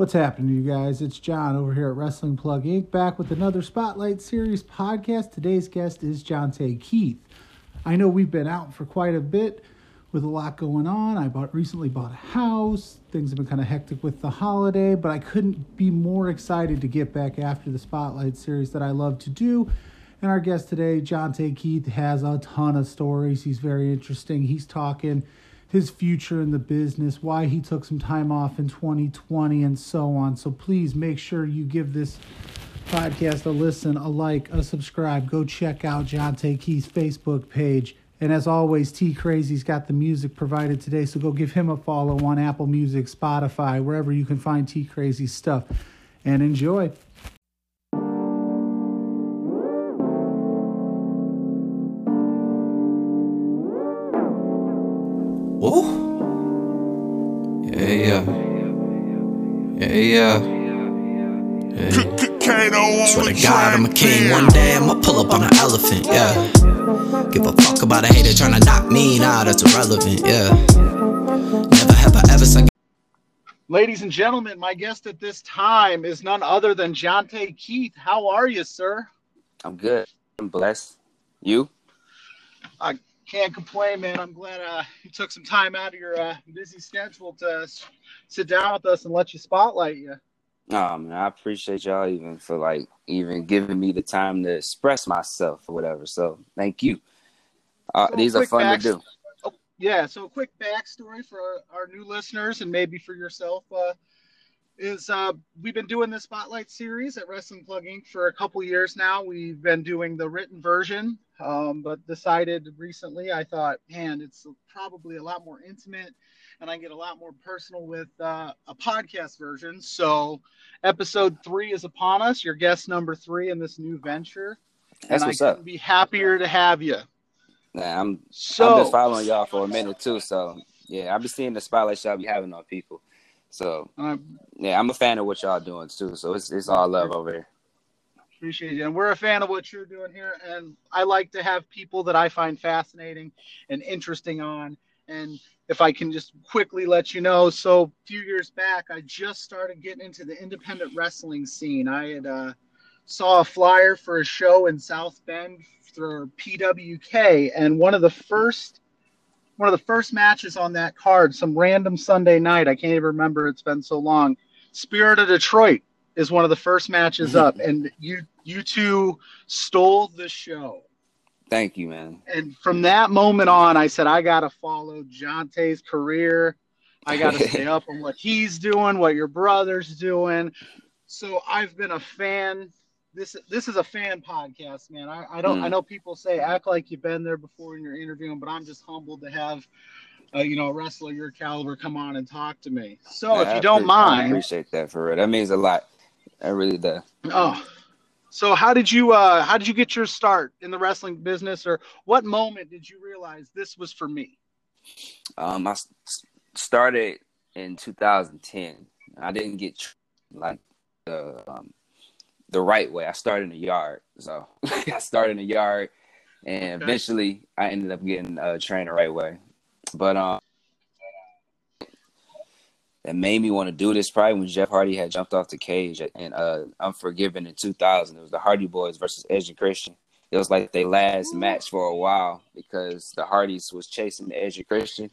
What's happening, you guys? It's John over here at Wrestling Plug Inc. back with another Spotlight Series podcast. Today's guest is Jonte Keith. I know we've been out for quite a bit with a lot going on. I bought recently bought a house. Things have been kind of hectic with the holiday, but I couldn't be more excited to get back after the Spotlight Series that I love to do. And our guest today, Jonte Keith, has a ton of stories. He's very interesting. He's talking his future in the business, why he took some time off in 2020, and so on. So please make sure you give this podcast a listen, a like, a subscribe. Go check out Jonte Keith's Facebook page. And as always, T Crazy's got the music provided today, so go give him a follow on Apple Music, Spotify, wherever you can find T Crazy stuff. And enjoy. Yeah, yeah. yeah. Swear to God, I'm a king. One day I'ma pull up on an elephant, yeah. Give a fuck about a hater trying to knock me, nah, that's irrelevant, yeah. Never have I ever second. Ladies and gentlemen, my guest at this time is none other than Jonte Keith. How are you, sir? I'm good. I'm blessed. You? I can't complain, man. I'm glad uh, you took some time out of your uh, busy schedule to sit down with us and let you spotlight you. Oh man, I appreciate y'all even for like even giving me the time to express myself or whatever. So thank you. Uh, So, these are fun back- to do. Oh, yeah, so a quick backstory for our, our new listeners and maybe for yourself uh, is uh, we've been doing this spotlight series at Wrestling Plug Inc. for a couple years now. We've been doing the written version, um, but decided recently I thought, man, it's probably a lot more intimate and I get a lot more personal with uh, a podcast version. So episode three is upon us. Your guest number three in this new venture. That's and what's I up. couldn't be happier to have you. Nah, I'm So I've been following y'all for a minute too. So yeah, I've been seeing the spotlight y'all be having on people. So yeah, I'm a fan of what y'all doing too. So it's it's all love over here. Appreciate you. And we're a fan of what you're doing here. And I like to have people that I find fascinating and interesting on. And if I can just quickly let you know, so a few years back, I just started getting into the independent wrestling scene. I had uh, saw a flyer for a show in South Bend for PWK, and one of the first one of the first matches on that card, some random Sunday night, I can't even remember. It's been so long. Spirit of Detroit is one of the first matches up, and you you two stole the show. Thank you, man. And from that moment on, I said I gotta follow Jonte's career. I gotta stay up on what he's doing, what your brother's doing. So I've been a fan. This this is a fan podcast, man. I, I don't Mm. I know people say act like you've been there before in your interviewing, but I'm just humbled to have uh, you know a wrestler your caliber come on and talk to me. So Yeah, if I you don't appre- I mind, appreciate that for real. That means a lot. That really does. Oh, so how did you uh how did you get your start in the wrestling business, or what moment did you realize this was for me? Um, I s- started in 2010. I didn't get like the um, the right way. I started in the yard, so I started in the yard, and Okay. eventually I ended up getting uh, trained the right way. But um, that made me want to do this probably when Jeff Hardy had jumped off the cage and uh, Unforgiven in 2000. It was the Hardy Boyz versus Edge and Christian. It was like their last match for a while because the Hardys was chasing the Edge and Christian,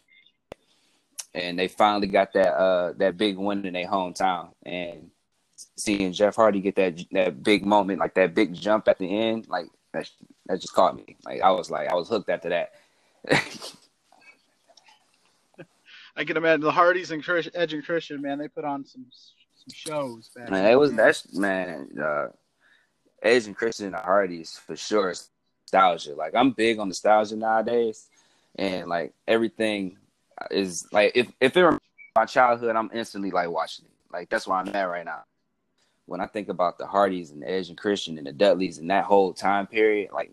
and they finally got that uh, that big win in their hometown. And seeing Jeff Hardy get that that big moment, like that big jump at the end, like that that just caught me. Like I was like I was hooked after that. I can imagine the Hardys and Chris, Edge and Christian, man, they put on some some shows back. Man, it was that's man, uh Edge and Christian and the Hardys for sure is nostalgia. Like I'm big on nostalgia nowadays and like everything is like if if it were my childhood, I'm instantly like watching it. Like that's where I'm at right now. When I think about the Hardys and Edge and Christian and the Dudleys and that whole time period, like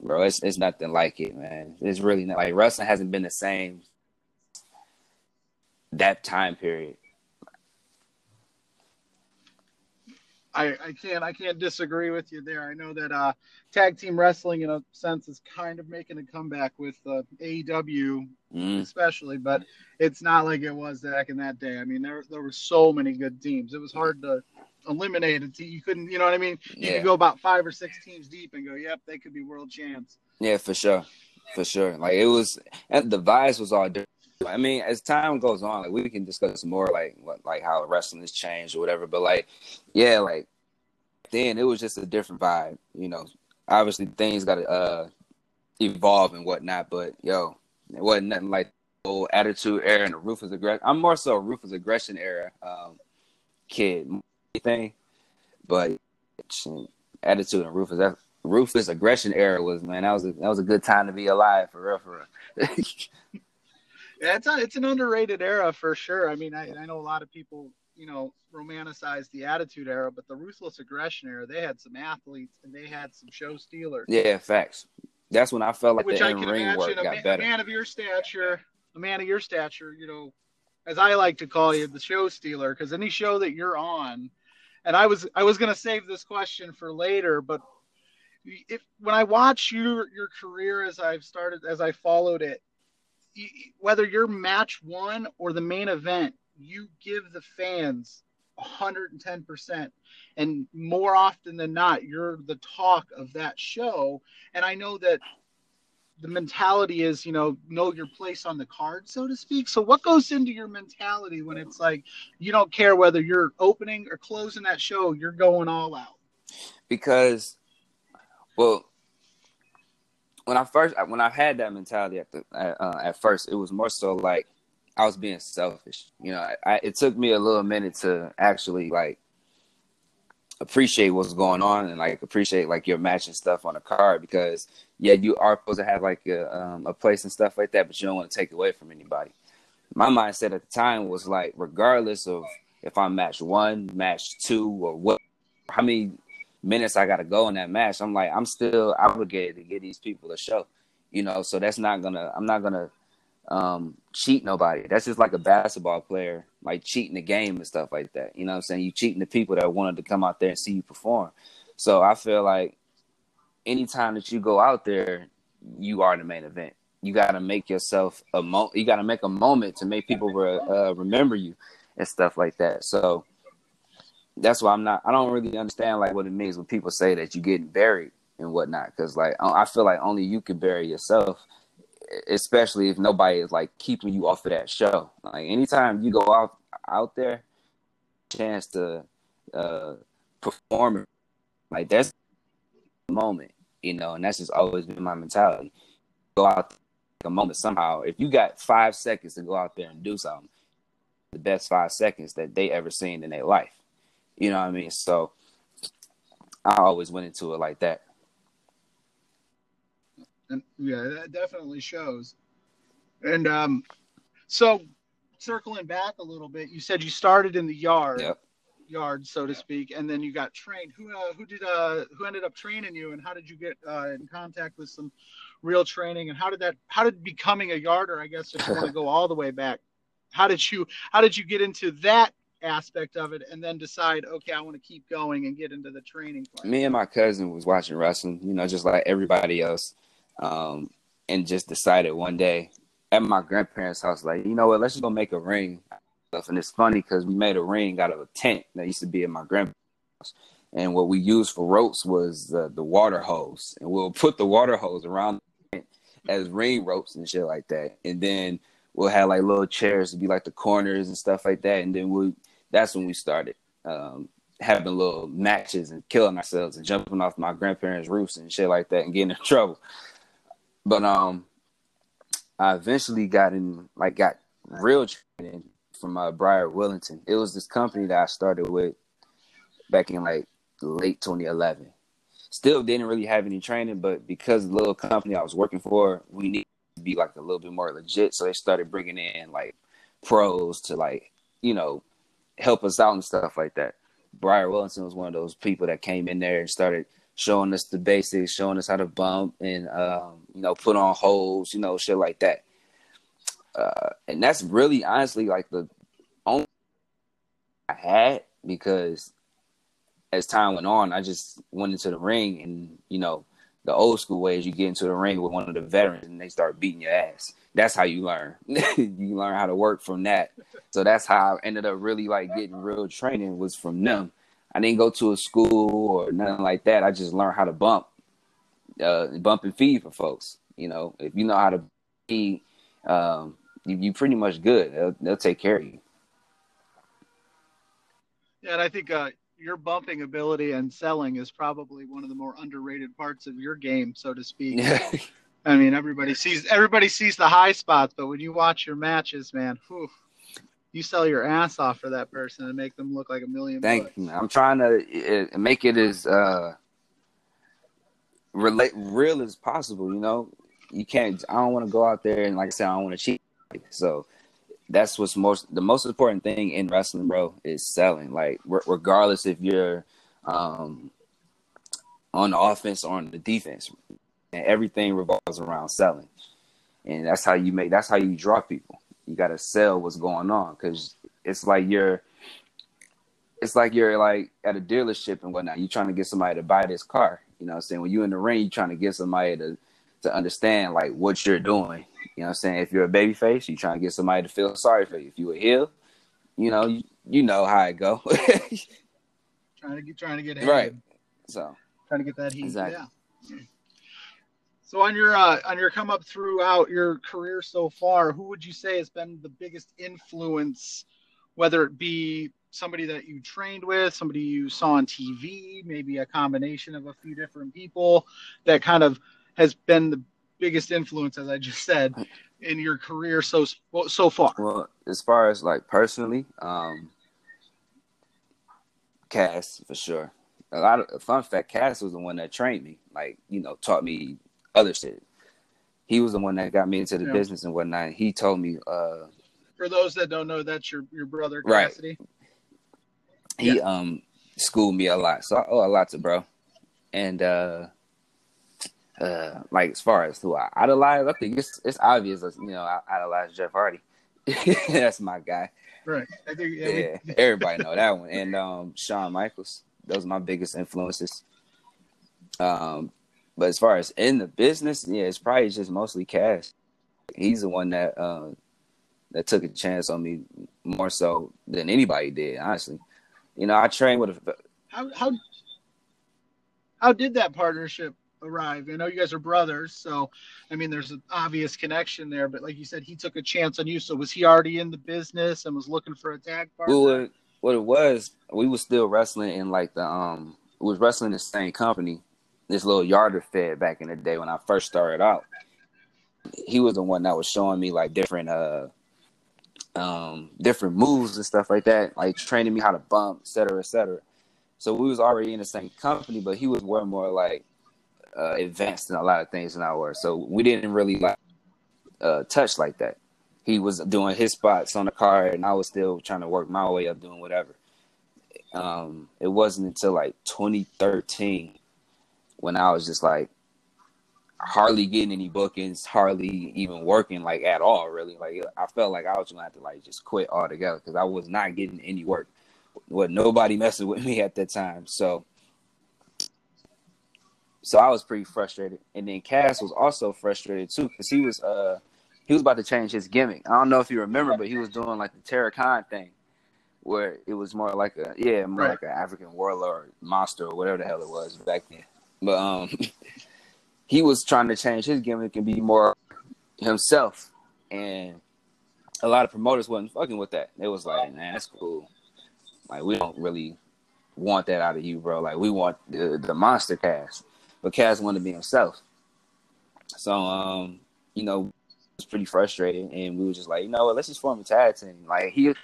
bro, it's it's nothing like it, man. It's really not like wrestling hasn't been the same that time period. I, I can't I can't disagree with you there. I know that uh, tag team wrestling in a sense is kind of making a comeback with uh, AEW mm. especially, but it's not like it was back in that day. I mean, there there were so many good teams. It was hard to eliminate a team. You couldn't, you know what I mean? You yeah. could go about five or six teams deep and go, "Yep, they could be world champs." Yeah, for sure, for sure. Like it was, and the vibes was all different. I mean, as time goes on, like we can discuss more, like what, like how wrestling has changed or whatever. But like, yeah, like then it was just a different vibe. You know, obviously things got to uh, evolve and whatnot. But yo, it wasn't nothing like old attitude era and the ruthless aggression. I'm more so a ruthless aggression era um, kid thing, but attitude and ruthless that ruthless aggression era was man. That was a, that was a good time to be alive for real, for real. Yeah, it's a, it's an underrated era for sure. I mean, I, I know a lot of people, you know, romanticize the Attitude Era, but the Ruthless Aggression Era, they had some athletes and they had some show stealers. Yeah, facts. That's when I felt like Which the in ring work got man, better. A man of your stature, a man of your stature, you know, as I like to call you, the show stealer, because any show that you're on, and I was I was gonna save this question for later, but if when I watch your your career as I've started as I followed it, whether you're match one or the main event, you give the fans 110%. And more often than not, you're the talk of that show. And I know that the mentality is, you know, know your place on the card, so to speak. So, what goes into your mentality when it's like you don't care whether you're opening or closing that show, you're going all out? Because, well, when I first when I had that mentality at the uh, at first, it was more so like I was being selfish. You know, I, it took me a little minute to actually like appreciate what's going on and like appreciate like your matching stuff on a card because yeah, you are supposed to have like a um, a place and stuff like that, but you don't want to take away from anybody. My mindset at the time was like, regardless of if I'm match one, match two, or what, how many minutes I got to go in that match, I'm like, I'm still obligated to give these people a show, you know. So that's not gonna, I'm not gonna um, cheat nobody. That's just like a basketball player, like cheating the game and stuff like that. You know what I'm saying? You cheating the people that wanted to come out there and see you perform. So I feel like anytime that you go out there, you are the main event. You got to make yourself a mo. You got to make a moment to make people re- uh, remember you and stuff like that. So that's why I'm not. I don't really understand like what it means when people say that you're getting buried and whatnot. Because like I feel like only you can bury yourself, especially if nobody is like keeping you off of that show. Like anytime you go out out there, chance to uh, perform, like that's moment, you know. And that's just always been my mentality. Go out a moment somehow. If you got five seconds to go out there and do something, the best five seconds that they ever seen in their life you know what I mean? So I always went into it like that. And yeah, that definitely shows. And um, so circling back a little bit, you said you started in the yard, yep. Yard, so to speak, and then you got trained. Who uh, who did uh, who ended up training you, and how did you get uh, in contact with some real training? And how did that how did becoming a yarder, I guess, if you want to go all the way back, how did you how did you get into that aspect of it and then decide okay i want to keep going and get into the training plan. me and my cousin was watching wrestling you know just like everybody else um, and just decided one day at my grandparents house like you know what let's just go make a ring and it's funny because we made a ring out of a tent that used to be in my grandparents. House and what we used for ropes was the, the water hose. And we'll put the water hose around as ring ropes and shit like that. And then we'll have like little chairs to be like the corners and stuff like that. And then we that's when we started um, having little matches and killing ourselves and jumping off my grandparents' roofs and shit like that and getting in trouble. But um, I eventually got in, like, got real training from uh, Briar Willington. It was this company that I started with back in like late 2011. Still didn't really have any training, but because the little company I was working for, we needed to be like a little bit more legit. So they started bringing in like pros to like, you know, help us out and stuff like that. Briar Wilson was one of those people that came in there and started showing us the basics, showing us how to bump and um, you know put on holes, you know, shit like that. Uh, and that's really honestly like the only I had because as time went on, I just went into the ring and you know the old school ways. You get into the ring with one of the veterans and they start beating your ass. That's how you learn. you learn how to work from that. So that's how I ended up really like getting real training was from them. I didn't go to a school or nothing like that. I just learned how to bump, uh, bump and feed for folks. You know, if you know how to feed, um, you, you pretty much good. They'll, they'll take care of you. Yeah, and I think uh, your bumping ability and selling is probably one of the more underrated parts of your game, so to speak. I mean, everybody sees everybody sees the high spots, but when you watch your matches, man, whew, you sell your ass off for that person and make them look like a million. Thank bucks. you. I'm trying to make it as uh, relate real as possible. You know, you can't. I don't want to go out there and like I said, I don't want to cheat. So that's what's most the most important thing in wrestling, bro, is selling. Like re- regardless if you're um, on the offense or on the defense, and everything revolves around selling, and that's how you make. That's how you draw people. You got to sell what's going on because it's like you're. It's like you're like at a dealership and whatnot. You're trying to get somebody to buy this car. You know what I'm saying? When you're in the ring, you're trying to get somebody to to understand like what you're doing you know what I'm saying? If you're a baby face, you're trying to get somebody to feel sorry for you. If you a heel, you know, you, you know how it go. trying to get trying to get right. So trying to get that heat. Exactly. Yeah. So on your uh, on your come up throughout your career so far, who would you say has been the biggest influence, whether it be somebody that you trained with, somebody you saw on TV, maybe a combination of a few different people that kind of has been the biggest influence, as I just said, in your career so so far? Well, as far as like personally, um, Cass for sure. A lot of fun fact, Cass was the one that trained me, like you know, taught me other shit. He was the one that got me into the yeah. business and whatnot. He told me. uh For those that don't know, that's your your brother Cassidy. Right. He yeah. um schooled me a lot, so I owe a lot to bro. And uh uh, like as far as who I idolize, I think it's it's obvious. You know, I idolize Jeff Hardy. That's my guy. Right. I think yeah, yeah we... everybody know that one. And um, Shawn Michaels. Those are my biggest influences. Um, but as far as in the business, yeah, it's probably just mostly Cass. He's the one that uh, that took a chance on me more so than anybody did. Honestly, you know, I trained with a. How how how did that partnership arrive. I know you guys are brothers, so I mean, there's an obvious connection there. But like you said, he took a chance on you. So was he already in the business and was looking for a tag partner? Well, what it was, we was still wrestling in like the um, we was wrestling the same company, this little yarder fed back in the day when I first started out. He was the one that was showing me like different uh um different moves and stuff like that, like training me how to bump, et cetera, et cetera. So we was already in the same company, but he was way more like uh, advanced in a lot of things in our So we didn't really like uh, touch like that. He was doing his spots on the card, and I was still trying to work my way up doing whatever. Um, it wasn't until like 2013 when I was just like hardly getting any bookings, hardly even working like at all. Really, like I felt like I was gonna have to like just quit altogether because I was not getting any work. With nobody messing with me at that time, so so I was pretty frustrated. And then Cass was also frustrated too because he was uh he was about to change his gimmick. I don't know if you remember, but he was doing like the Khan thing, where it was more like a yeah, more right. like an African warlord monster or whatever the hell it was back then. But um, he was trying to change his gimmick and be more himself, and a lot of promoters wasn't fucking with that. It was like, man, that's cool. Like we don't really want that out of you, bro. Like we want the the monster Cass but Cass wanted to be himself. So, um, you know, it was pretty frustrating, and we were just like, you know what, let's just form a tag team. Like he,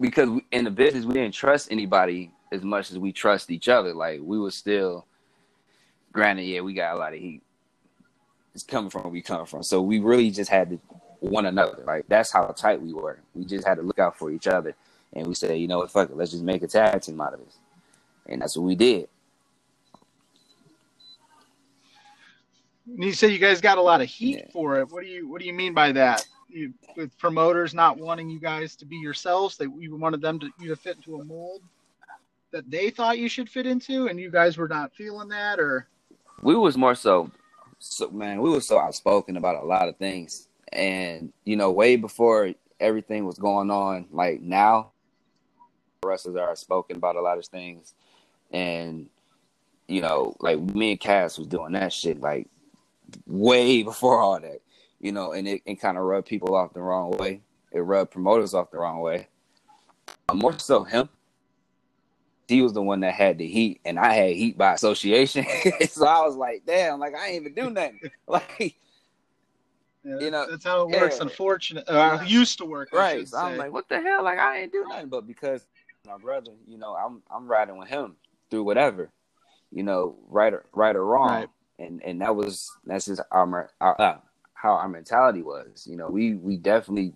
because in the business, we didn't trust anybody as much as we trust each other. Like we were still, granted, yeah, we got a lot of heat. It's coming from where we come from, so we really just had to one another. Like that's how tight we were. We just had to look out for each other, and we said, you know what, fuck it, let's just make a tag team out of this, and that's what we did. You say you guys got a lot of heat yeah. for it. What do you What do you mean by that? You, with promoters not wanting you guys to be yourselves, they you wanted them to you to fit into a mold. that they thought you should fit into, and you guys were not feeling that, or we was more so, so man, we were so outspoken about a lot of things, and you know, way before everything was going on, like now, wrestlers are outspoken about a lot of things, and you know, like me and Cass was doing that shit like way before all that, you know, and it, it kind of rubbed people off the wrong way. It rubbed promoters off the wrong way. Uh, more so him. He was the one that had the heat, and I had heat by association. so I was like, "Damn! Like I ain't even do nothing." like, yeah, you know, that's how it works. Yeah. Unfortunate, uh, used to work, right? So I'm like, "What the hell?" Like I ain't do nothing, but because my brother, you know, I'm I'm riding with him through whatever, you know, right or right or wrong, right. And and that was that's just our, our uh, how our mentality was. You know, we we definitely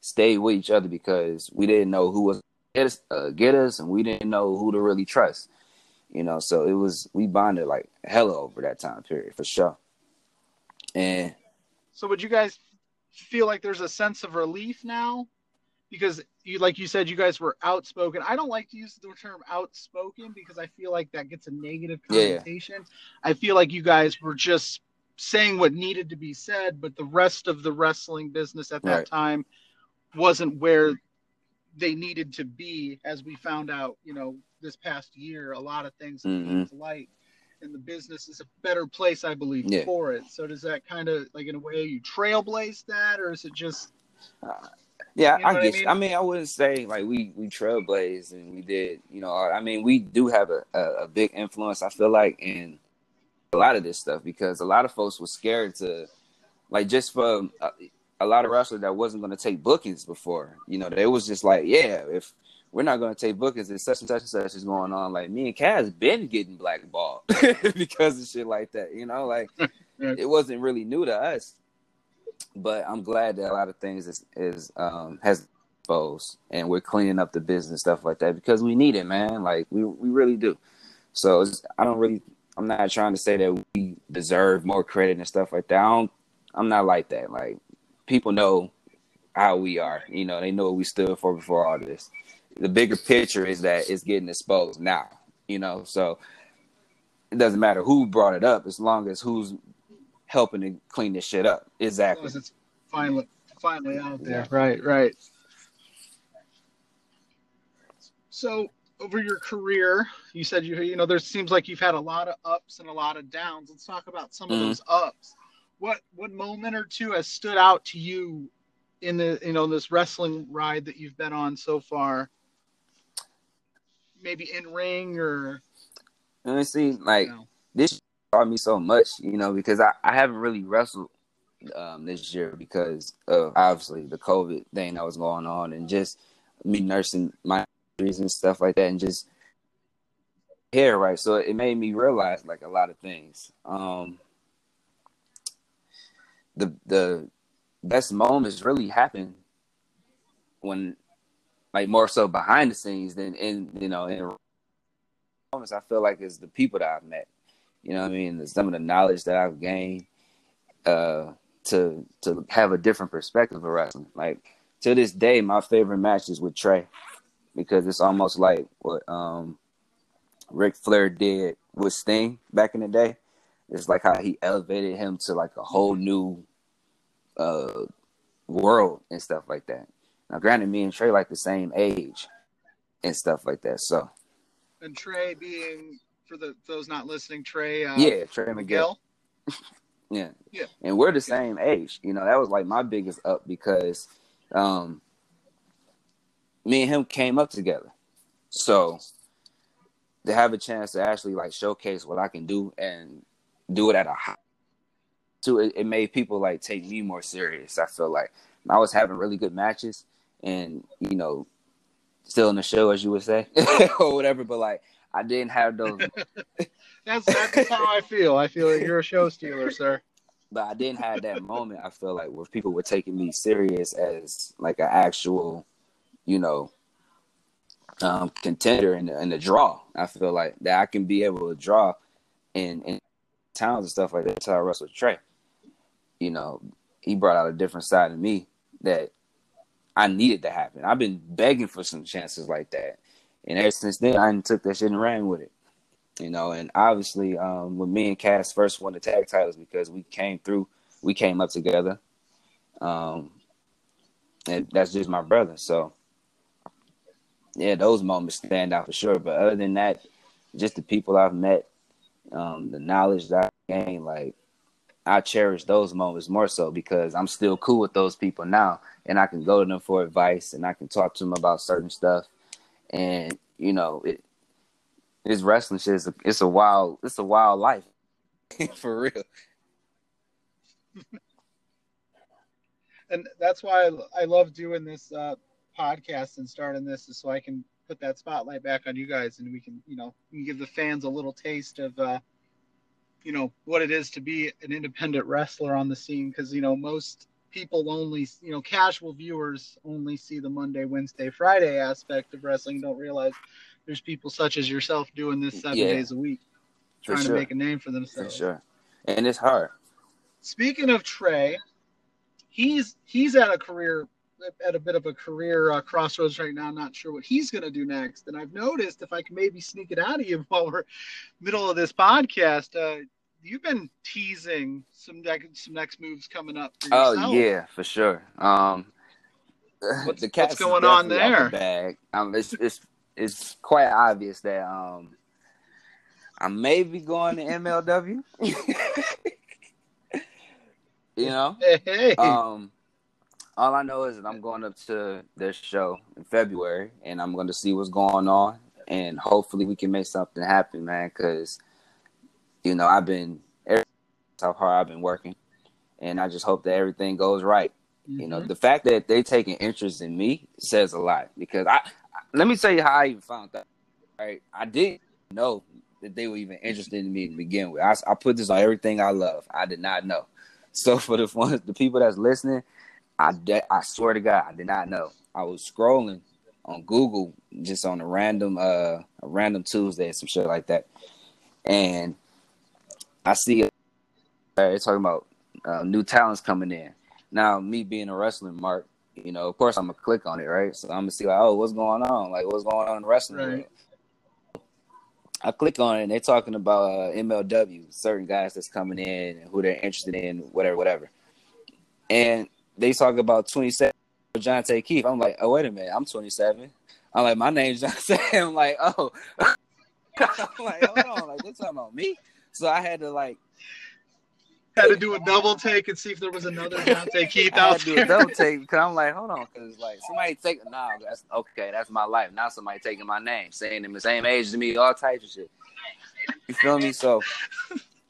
stayed with each other because we didn't know who was get us, uh, get us, and we didn't know who to really trust. You know, so it was we bonded like hella over that time period for sure. And so, would you guys feel like there's a sense of relief now because you like you said you guys were outspoken i don't like to use the term outspoken because i feel like that gets a negative connotation yeah. i feel like you guys were just saying what needed to be said but the rest of the wrestling business at that right. time wasn't where they needed to be as we found out you know this past year a lot of things mm-hmm. came to light and the business is a better place i believe yeah. for it so does that kind of like in a way you trailblaze that or is it just uh, yeah, you know I guess. I mean? I mean? I wouldn't say like we we trailblazed and we did. You know, I mean, we do have a, a, a big influence. I feel like in a lot of this stuff because a lot of folks were scared to, like, just for a, a lot of wrestlers that wasn't going to take bookings before. You know, they was just like, yeah, if we're not going to take bookings and such and such and such is going on. Like me and Cass been getting blackballed because of shit like that. You know, like it wasn't really new to us but I'm glad that a lot of things is, is um, has exposed, and we're cleaning up the business stuff like that because we need it, man. Like we we really do. So I don't really. I'm not trying to say that we deserve more credit and stuff like that. I don't. I'm not like that. Like people know how we are. You know, they know what we stood for before all this. The bigger picture is that it's getting exposed now. You know, so it doesn't matter who brought it up as long as who's helping to clean this shit up. Exactly. It's finally finally out there. Yeah. Right, right. So over your career, you said you you know there seems like you've had a lot of ups and a lot of downs. Let's talk about some mm-hmm. of those ups. What what moment or two has stood out to you in the you know this wrestling ride that you've been on so far? Maybe in ring or let me see like you know. this taught me so much, you know, because I, I haven't really wrestled um, this year because of obviously the COVID thing that was going on and just me nursing my injuries and stuff like that and just here, right? So it made me realize like a lot of things. Um, the the best moments really happen when like more so behind the scenes than in you know in moments I feel like is the people that I've met you know what I mean? Some of the knowledge that I've gained uh, to to have a different perspective of wrestling. Like to this day, my favorite match is with Trey because it's almost like what um, Ric Flair did with Sting back in the day. It's like how he elevated him to like a whole new uh, world and stuff like that. Now, granted, me and Trey like the same age and stuff like that. So, and Trey being for the those not listening, Trey. Uh, yeah, Trey Miguel. yeah, yeah, and we're the same age. You know, that was like my biggest up because um, me and him came up together. So to have a chance to actually like showcase what I can do and do it at a high it, it made people like take me more serious. I feel like I was having really good matches and you know still in the show as you would say or whatever but like I didn't have those. that's that's how I feel. I feel like you're a show stealer, sir. But I didn't have that moment. I feel like where people were taking me serious as like an actual, you know, um, contender in the, in the draw. I feel like that I can be able to draw in in towns and stuff like that. Until I wrestled Trey, you know, he brought out a different side of me that I needed to happen. I've been begging for some chances like that And ever since then, I took that shit and ran with it. You know, and obviously, um, when me and Cass first won the tag titles because we came through, we came up together. Um, and that's just my brother. So, yeah, those moments stand out for sure. But other than that, just the people I've met, um, the knowledge that I gained, like I cherish those moments more so because I'm still cool with those people now, and I can go to them for advice, and I can talk to them about certain stuff, and you know, it, this wrestling shit is a, it's a wild, it's a wild life, for real. and that's why I, I love doing this uh, podcast and starting this, is so I can put that spotlight back on you guys, and we can, you know, we can give the fans a little taste of. Uh, you know what it is to be an independent wrestler on the scene because you know most people only you know casual viewers only see the monday wednesday friday aspect of wrestling don't realize there's people such as yourself doing this seven yeah, days a week trying sure. to make a name for themselves for sure and it's hard speaking of trey he's he's at a career at a bit of a career uh, crossroads right now. not sure what he's going to do next. And I've noticed if I can maybe sneak it out of you while we're middle of this podcast, uh, you've been teasing some next some next moves coming up. oh yeah, for sure. Um, what's, the what's going on there? The bag. Um, it's it's it's quite obvious that um, I may be going to MLW. you know, hey. um all I know is that I'm going up to this show in February, and I'm going to see what's going on, and hopefully we can make something happen, man. Because you know I've been how hard I've been working, and I just hope that everything goes right. Mm-hmm. You know, mm-hmm. the fact that they taking interest in me says a lot. Because I, let me tell you how I even found that. Right, I didn't know that they were even interested in me to begin with. I, I put this on everything I love. I did not know. So for the ones, the people that's listening, I de- I swear to God, I did not know. I was scrolling on Google just on a random uh a random Tuesday, some shit like that, and I see it. It's talking about uh, new talents coming in. Now, me being a wrestling mark, you know, of course, I'm gonna click on it, right? So I'm gonna see like, oh, what's going on? Like, what's going on in wrestling? Right. I click on it, and they're talking about uh, MLW, certain guys that's coming in, and who they're interested in, whatever, whatever. And they talk about 27 Jonte Keith. I'm like, oh wait a minute, I'm 27. I'm like, my name's Jonte. I'm like, oh, I'm like, hold on, like they're talking about me. So I had to like had to do a double take and see if there was another Jonte Keith I out there. do a double take because I'm like, hold on, because like somebody take nah, that's okay, that's my life. Now somebody taking my name, saying them the same age as me, all types of shit. You feel me? So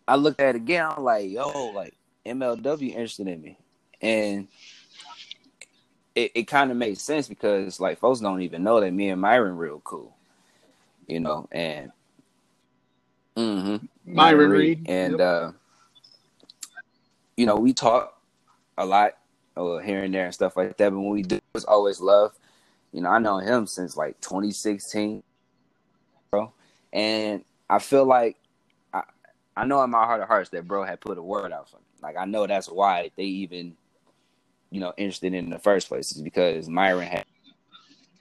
I looked at it again. I'm like, yo, like MLW interested in me and it, it kind of makes sense because like folks don't even know that me and Myron real cool, you know, and mm-hmm, Myron Reed, and yep. uh, you know we talk a lot uh, here and there and stuff like that. But when we do, it's always love. You know, I know him since like 2016, bro, and I feel like I, I know in my heart of hearts that bro had put a word out for me. Like I know that's why they even you know, interested in, in the first place is because Myron had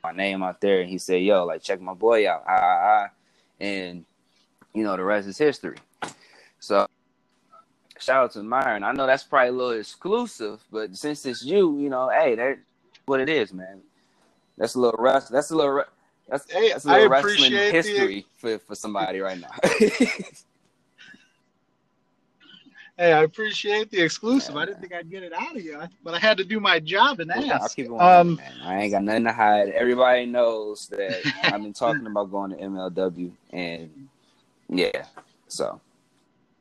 my name out there and he said, Yo, like check my boy out. Ah, ah, ah. And, you know, the rest is history. So shout out to Myron. I know that's probably a little exclusive, but since it's you, you know, hey, that's what it is, man. That's a little rust. That's a little. That's, hey, that's a little wrestling history the... for, for somebody right now. Hey, I appreciate the exclusive. Yeah, I didn't think I'd get it out of you, but I had to do my job and ask. I'll keep um. I ain't got nothing to hide. Everybody knows that I've been talking about going to MLW, and yeah, so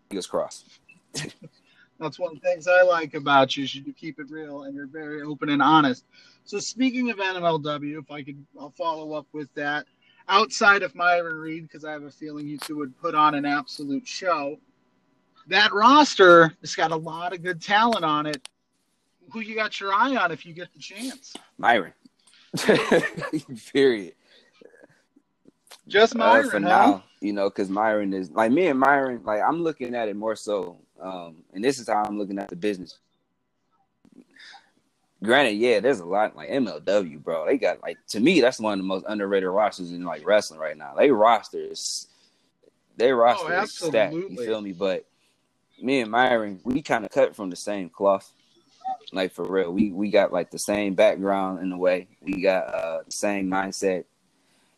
fingers crossed. That's one of the things I like about you. You keep it real and you're very open and honest. So speaking of MLW, if I could, I'll follow up with that. Outside of Myron Reed, because I have a feeling you two would put on an absolute show that roster has got a lot of good talent on it. Who you got your eye on if you get the chance? Myron. Period. Just Myron uh, for huh? now, you know, because Myron is like me and Myron. Like I'm looking at it more so, um, and this is how I'm looking at the business. granted, yeah, there's a lot like MLW, bro. They got like to me, that's one of the most underrated rosters in like wrestling right now. They rosters, they roster Oh, is stacked. You feel me? But me and Myron, we kind of cut from the same cloth. Like for real, we we got like the same background in a way. We got uh the same mindset,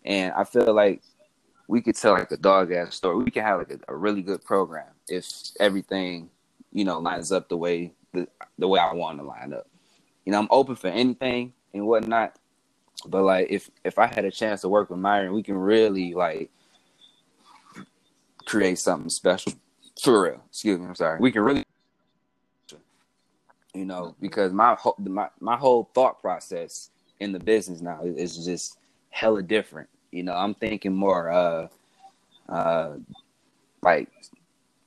and I feel like we could tell like a dog ass story. We can have like a, a really good program if everything, you know, lines up the way the the way I want to line up. You know, I'm open for anything and whatnot. But like if if I had a chance to work with Myron, we can really like create something special. For real. Excuse me, I'm sorry. We can really you know, because my whole my, my whole thought process in the business now is just hella different. You know, I'm thinking more uh uh like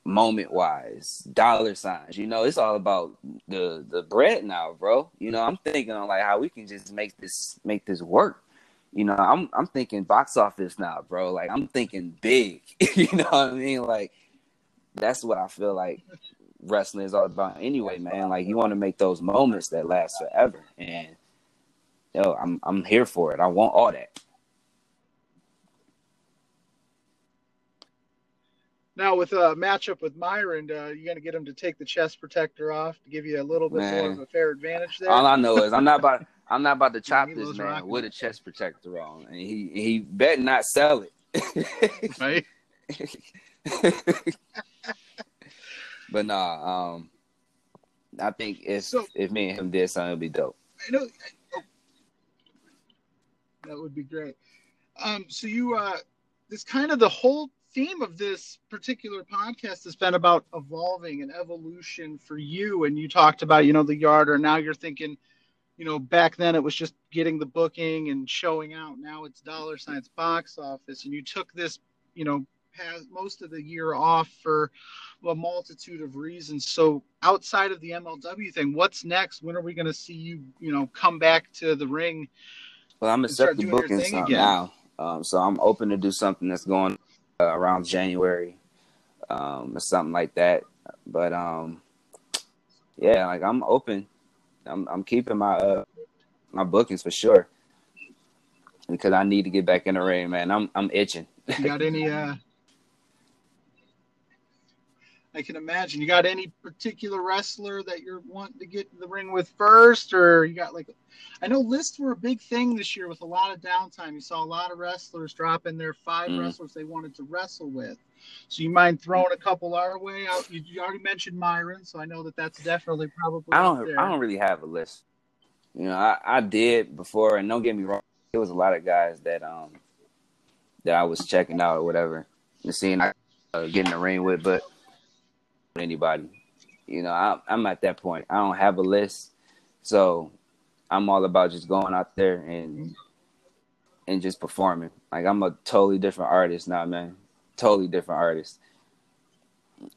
moment wise, dollar signs. You know, it's all about the the bread now, bro. You know, I'm thinking on like how we can just make this make this work. You know, I'm I'm thinking box office now, bro. Like I'm thinking big. you know what I mean? Like that's what I feel like wrestling is all about anyway, man. Like you want to make those moments that last forever. And yo, I'm I'm here for it. I want all that. Now with a matchup with Myron, uh, you gonna get him to take the chest protector off to give you a little bit more of a fair advantage there. All I know is I'm not about I'm not about to chop this man rocking with a chest protector on, and he he bet not sell it. right? but nah, um, I think if So- if me and him did something, it'd be dope. I know. That would be great. Um, so you, uh, this kind of the whole theme of this particular podcast has been about evolving and evolution for you. And you talked about, you know, the yarder. Now you're thinking, you know, back then it was just getting the booking and showing out. Now it's dollar signs box office. And you took this, you know, has most of the year off for a multitude of reasons. So outside of the MLW thing, what's next? When are we going to see you, you know, come back to the ring? Well, I'm gonna And start set the doing your booking thing now, um, so I'm open to do something that's going uh, around January, um, or something like that. But um, yeah, like I'm open. I'm I'm keeping my uh my bookings for sure because I need to get back in the ring, man. I'm I'm itching. You got any? uh I can imagine. You got any particular wrestler that you're wanting to get in the ring with first, or you got like? I know lists were a big thing this year with a lot of downtime. You saw a lot of wrestlers drop in their five Mm. wrestlers they wanted to wrestle with. So you mind throwing a couple our way? You, you already mentioned Myron, so I know that that's definitely probably. I don't. I don't really have a list. You know, I, I did before, and don't get me wrong, there was a lot of guys that um that I was checking out or whatever, and seeing I uh, get in the ring with, but anybody, you know, I, I'm at that point. I don't have a list, so I'm all about just going out there and and just performing. Like I'm a totally different artist now, man. Totally different artist.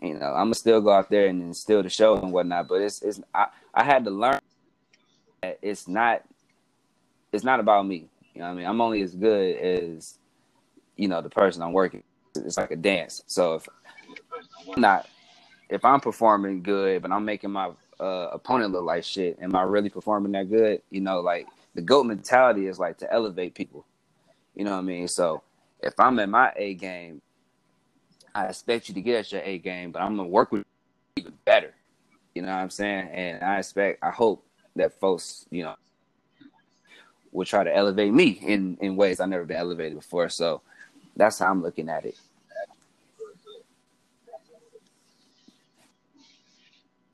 You know, I'm gonna still go out there and, and steal the show and whatnot, but it's it's I, I had to learn that it's not it's not about me. You know I mean? I'm only as good as you know the person I'm working. It's like a dance. So if I'm not if I'm performing good, but I'm making my uh, opponent look like shit, am I really performing that good? You know, like the goat mentality is like to elevate people. You know what I mean? So if I'm at my A game, I expect you to get at your A game, but I'm gonna work with you even better. You know what I'm saying? And I expect, I hope that folks, you know, will try to elevate me in in ways I've never been elevated before. So that's how I'm looking at it.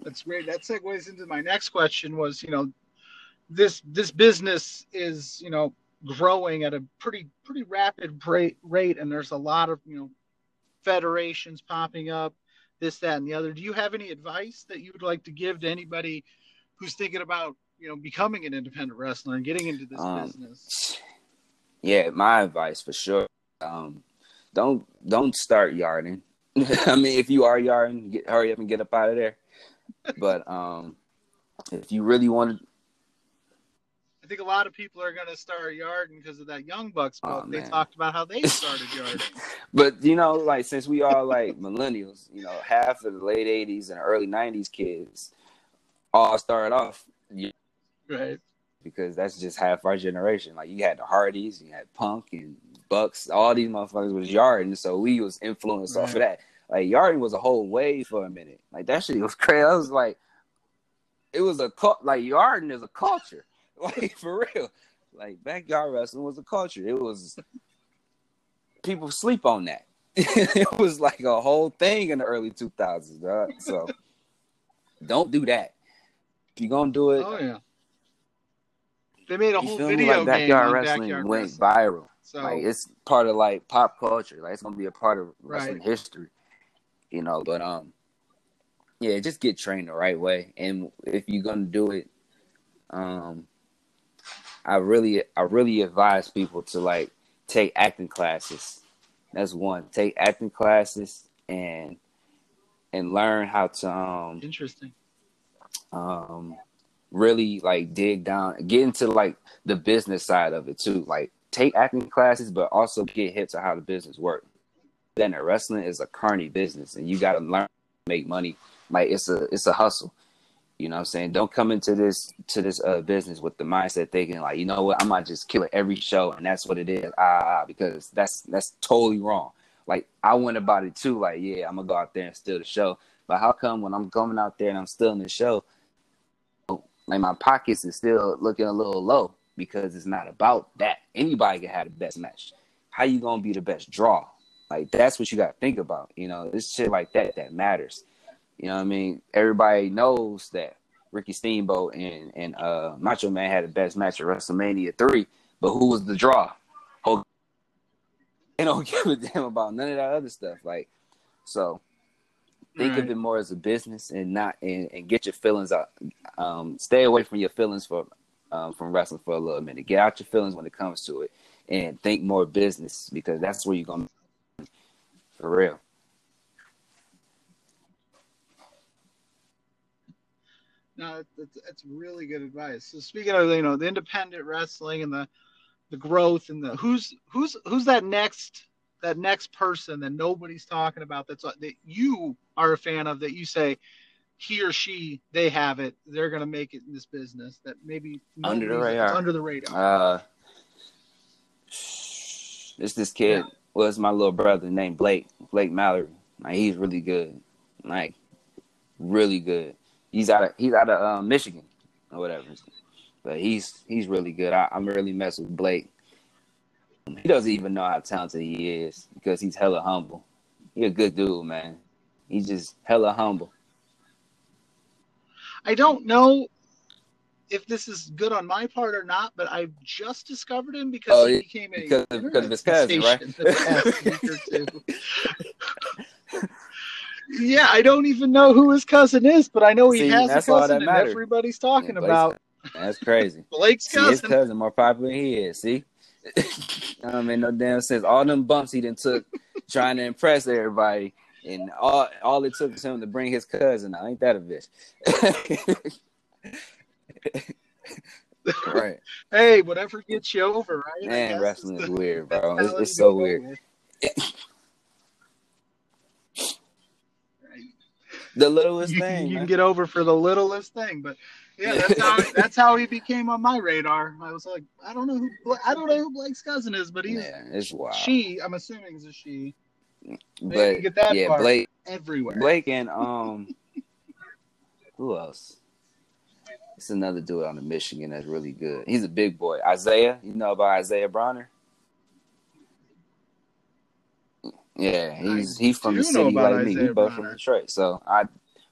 That's great. That segues into my next question was, you know, this this business is, you know, growing at a pretty pretty rapid rate, and there's a lot of, you know, federations popping up, this that and the other. Do you have any advice that you would like to give to anybody who's thinking about, you know, becoming an independent wrestler and getting into this Um, business? Yeah, my advice for sure. Um, don't don't start yarding. I mean, if you are yarding, get, hurry up and get up out of there. But um, if you really want to, I think a lot of people are going to start yarding because of that Young Bucks Oh, book. they talked about how they started yarding. but you know, like since we are like millennials, you know, half of the late '80s and early '90s kids all started off right. Because that's just half our generation. Like you had the Hardys, you had Punk and Bucks, all these motherfuckers was yarding, so we was influenced right. off of that. Like Yarden was a whole wave for a minute. Like that shit was crazy. I was like, it was a cult. Like Yarden is a culture. Like for real. Like backyard wrestling was a culture. It was people sleep on that. it was like a whole thing in the early 2000s, dog. So don't do that. If you're gonna do it, oh yeah. They made a whole video like backyard wrestling backyard went wrestling. viral. So like it's part of like pop culture. Like it's gonna be a part of wrestling right. history. You know, but um, yeah, just get trained the right way. And if you're gonna do it, um, I really, I really advise people to like take acting classes. That's one. Take acting classes and and learn how to um interesting um really like dig down get into like the business side of it too like take acting classes but also get hit to how the business works then wrestling is a carny business and you got to learn to make money like it's a it's a hustle you know what i'm saying don't come into this to this uh business with the mindset thinking like you know what i might just kill it every show and that's what it is ah because that's that's totally wrong like I went about it too. Like, yeah, I'm gonna go out there and steal the show. But how come when I'm coming out there and I'm still in the show, like my pockets is still looking a little low because it's not about that. Anybody can have the best match. How you gonna be the best draw? Like that's what you gotta think about. You know, it's shit like that that matters. You know what I mean? Everybody knows that Ricky Steamboat and and uh, Macho Man had the best match at WrestleMania three, but who was the draw? they don't give a damn about none of that other stuff. Like, so think right. of it more as a business and not and, and get your feelings out. Um, stay away from your feelings for um, from wrestling for a little minute. Get out your feelings when it comes to it, and think more business because that's where you're gonna for real. No, that's, that's really good advice. So speaking of you know the independent wrestling and the the growth and the who's who's who's that next that next person that nobody's talking about that's uh, that you are a fan of that you say he or she they have it they're gonna make it in this business that maybe under the radar under the radar uh it's this kid yeah. It's my little brother named blake blake mallory like he's really good like really good he's out of he's out of uh, michigan or whatever but he's he's really good. I, am really mess with Blake. He doesn't even know how talented he is because he's hella humble. He's a good dude, man. He's just hella humble. I don't know if this is good on my part or not, but I've just discovered him because oh, he became a because, because of his cousin, right? yeah, I don't even know who his cousin is, but I know he See, has a cousin, and everybody's talking yeah, about. That's crazy. Blake's See, cousin. His cousin more popular than he is. See, I don't make no damn sense. All them bumps he done took trying to impress everybody, and all all it took was him to bring his cousin. Out. Ain't that a bitch? right. Hey, whatever gets you over, right? Man, wrestling is weird, bro. It's, it's so weird. the littlest you, thing. You man. can get over for the littlest thing, but yeah, that's how that's how he became on my radar. I was like, I don't know who I don't know who Blake's cousin is, but he's yeah, it's wild. She, I'm assuming is a she. But get that yeah, Blake everywhere. Blake and um, who else? It's another dude on the Michigan that's really good. He's a big boy. Isaiah, you know about Isaiah Bronner? Yeah, he's he's from the city like Isaiah me. We both from Detroit. So I,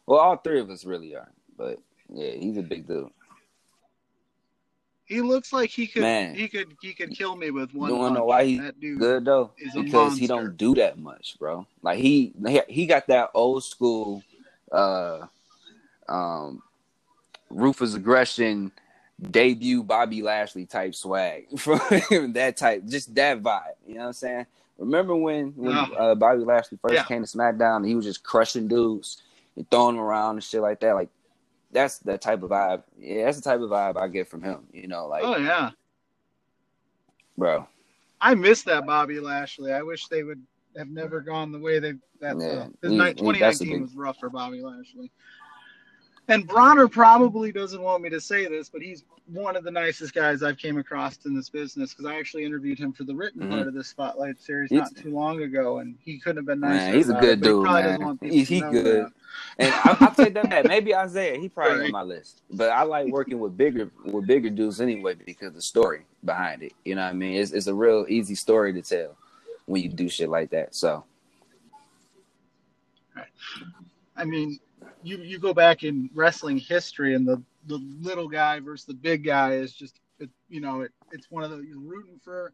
well, all three of us really are. But yeah, he's a big dude. He looks like he could Man. he could he could kill me with one. You wanna know why he's good though? Because he don't do that much, bro. Like he he got that old school uh um ruthless aggression debut Bobby Lashley type swag from that type, just that vibe. You know what I'm saying? Remember when when uh, Bobby Lashley first yeah. came to SmackDown and he was just crushing dudes and throwing them around and shit like that? Like that's the type of vibe. Yeah, that's the type of vibe I get from him. You know, like oh yeah, bro. I miss that Bobby Lashley. I wish they would have never gone the way they that. Yeah, uh, his night, 2019 big... was rough for Bobby Lashley. And Bronner probably doesn't want me to say this, but he's one of the nicest guys I've came across in this business because I actually interviewed him for the written mm-hmm. part of this spotlight series he's, not too long ago, and he couldn't have been nicer. Man, he's a good dude, man. He, he good. That. And I, will take that back. Maybe Isaiah, he probably right. on my list, but I like working with bigger with bigger dudes anyway because the story behind it. You know what I mean? It's it's a real easy story to tell when you do shit like that. So, right. I mean, you you go back in wrestling history, and the the little guy versus the big guy is just it, you know it, it's one of the you're rooting for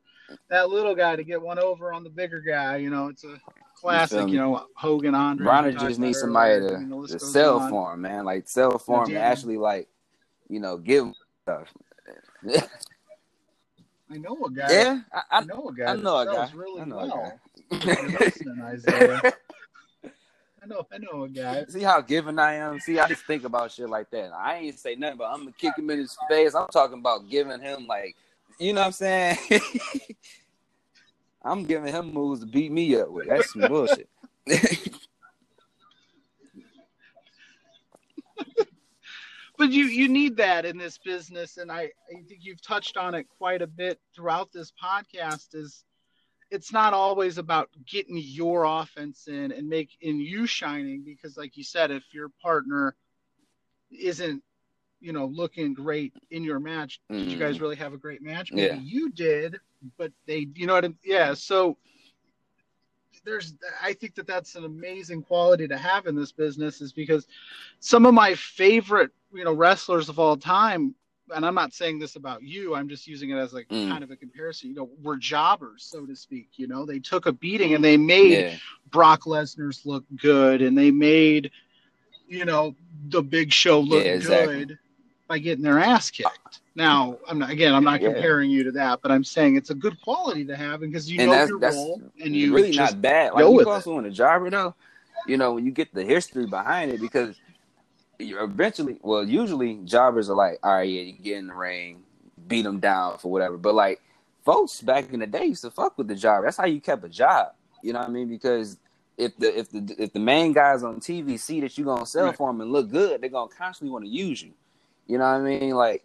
that little guy to get one over on the bigger guy. You know, it's a classic. You, you know, Hogan, Andre. Bronner just needs somebody to, to sell on. for him, man. Like sell for him, and actually like you know give stuff. I know a guy. Yeah, I, I, I know a guy. I know a guy. Really I know well. a guy. I know, I know a guy. See how giving I am. See, I just think about shit like that. I ain't say nothing, but I'm gonna kick him in his face. I'm talking about giving him like, you know what I'm saying? I'm giving him moves to beat me up with. That's some bullshit. but you you need that in this business, and I, I think you've touched on it quite a bit throughout this podcast. Is it's not always about getting your offense in and making you shining because like you said if your partner isn't you know looking great in your match mm. did you guys mm-hmm. really have a great match maybe yeah. you did but they you know what I, yeah so there's i think that that's an amazing quality to have in this business is because some of my favorite you know wrestlers of all time and I'm not saying this about you. I'm just using it as like mm. kind of a comparison. You know, were jobbers, so to speak. You know, they took a beating and they made yeah. Brock Lesnar's look good, and they made, you know, the Big Show look yeah, exactly. good by getting their ass kicked. Now, I'm not again. I'm not yeah. comparing you to that, but I'm saying it's a good quality to have because you and know your role and you really not bad. Like you also in a jobber though. You know, when you get the history behind it, because eventually, well, usually jobbers are like, all right, yeah, you get in the ring, beat them down for whatever. But like, folks back in the day used to fuck with the job. That's how you kept a job. You know what I mean? Because if the if the if the main guys on TV see that you're gonna sell right. for them and look good, they're gonna constantly want to use you. You know what I mean? Like,